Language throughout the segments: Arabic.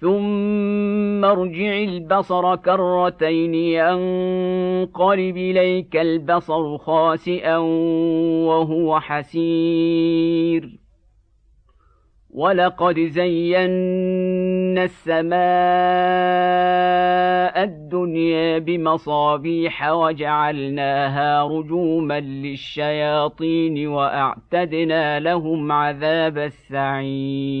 ثم ارجع البصر كرتين ينقلب اليك البصر خاسئا وهو حسير ولقد زينا السماء الدنيا بمصابيح وجعلناها رجوما للشياطين واعتدنا لهم عذاب السعير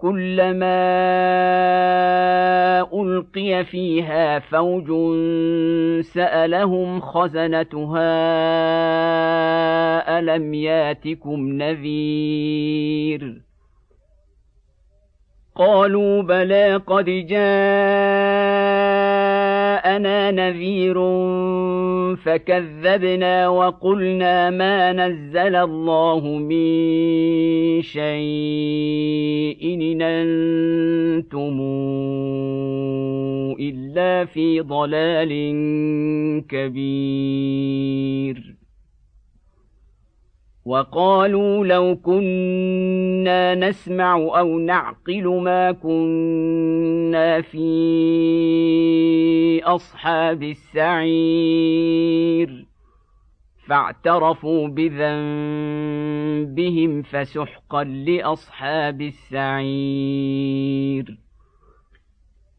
كلما ألقي فيها فوج سألهم خزنتها ألم ياتكم نذير قالوا بلى قد جاءنا نذير فكذبنا وقلنا ما نزل الله من شيء إن أنتم إلا في ضلال كبير. وقالوا لو كنا نسمع أو نعقل ما كنا في أصحاب السعير. فاعترفوا بذنبهم فسحقا لأصحاب السعير.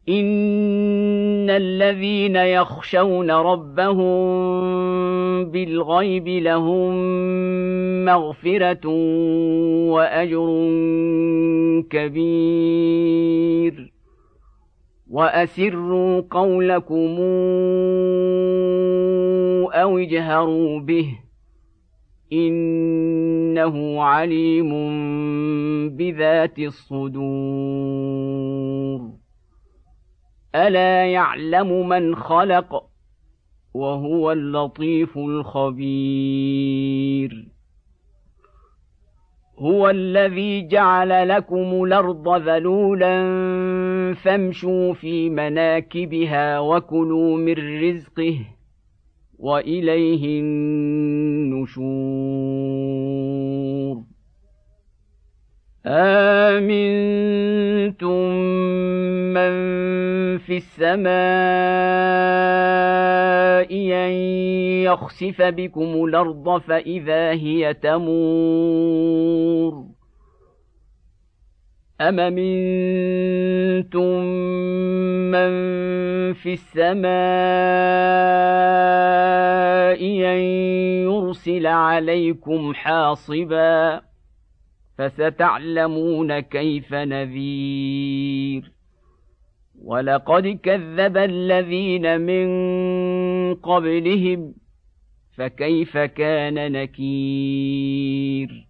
إن الذين يخشون ربهم بالغيب لهم مغفرة وأجر كبير. واسروا قولكم أو اجهروا به انه عليم بذات الصدور الا يعلم من خلق وهو اللطيف الخبير هو الذي جعل لكم الأرض ذلولا فامشوا في مناكبها وكلوا من رزقه وإليه النشور. آمنتم من في السماء أن يخسف بكم الأرض فإذا هي تمور. ام منتم من في السماء ان يرسل عليكم حاصبا فستعلمون كيف نذير ولقد كذب الذين من قبلهم فكيف كان نكير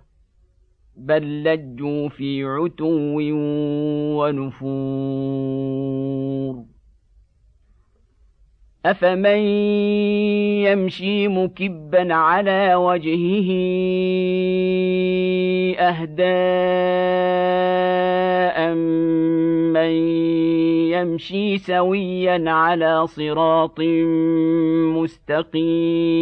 بل لجوا في عتو ونفور. أفمن يمشي مكبا على وجهه أهدى امن يمشي سويا على صراط مستقيم؟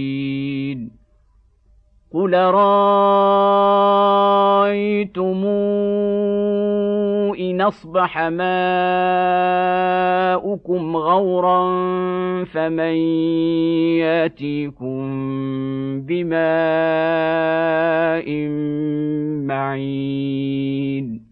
قل رايتم ان اصبح ماؤكم غورا فمن ياتيكم بماء معين